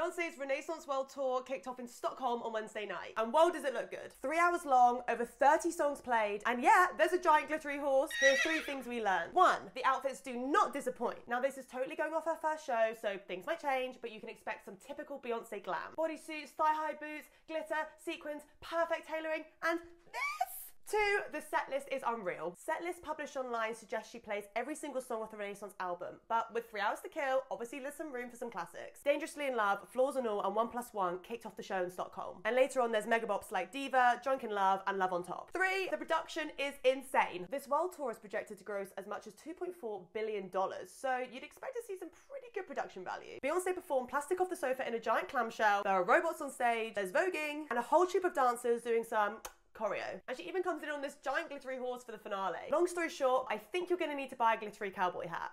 Beyonce's Renaissance World Tour kicked off in Stockholm on Wednesday night. And whoa, does it look good. Three hours long, over 30 songs played, and yeah, there's a giant glittery horse. Here are three things we learned. One, the outfits do not disappoint. Now, this is totally going off her first show, so things might change, but you can expect some typical Beyonce glam. Bodysuits, thigh high boots, glitter, sequins, perfect tailoring, and the set list is unreal. Setlist published online suggests she plays every single song off the Renaissance album, but with three hours to kill, obviously there's some room for some classics. Dangerously in Love, Flaws and All, and One Plus One kicked off the show in Stockholm. And later on, there's megabops like Diva, Drunk in Love, and Love on Top. Three, the production is insane. This world tour is projected to gross as much as $2.4 billion, so you'd expect to see some pretty good production value. Beyonce performed Plastic Off the Sofa in a giant clamshell, there are robots on stage, there's voguing, and a whole troop of dancers doing some choreo. And she even comes in on this giant glittery horse for the finale. Long story short, I think you're gonna need to buy a glittery cowboy hat.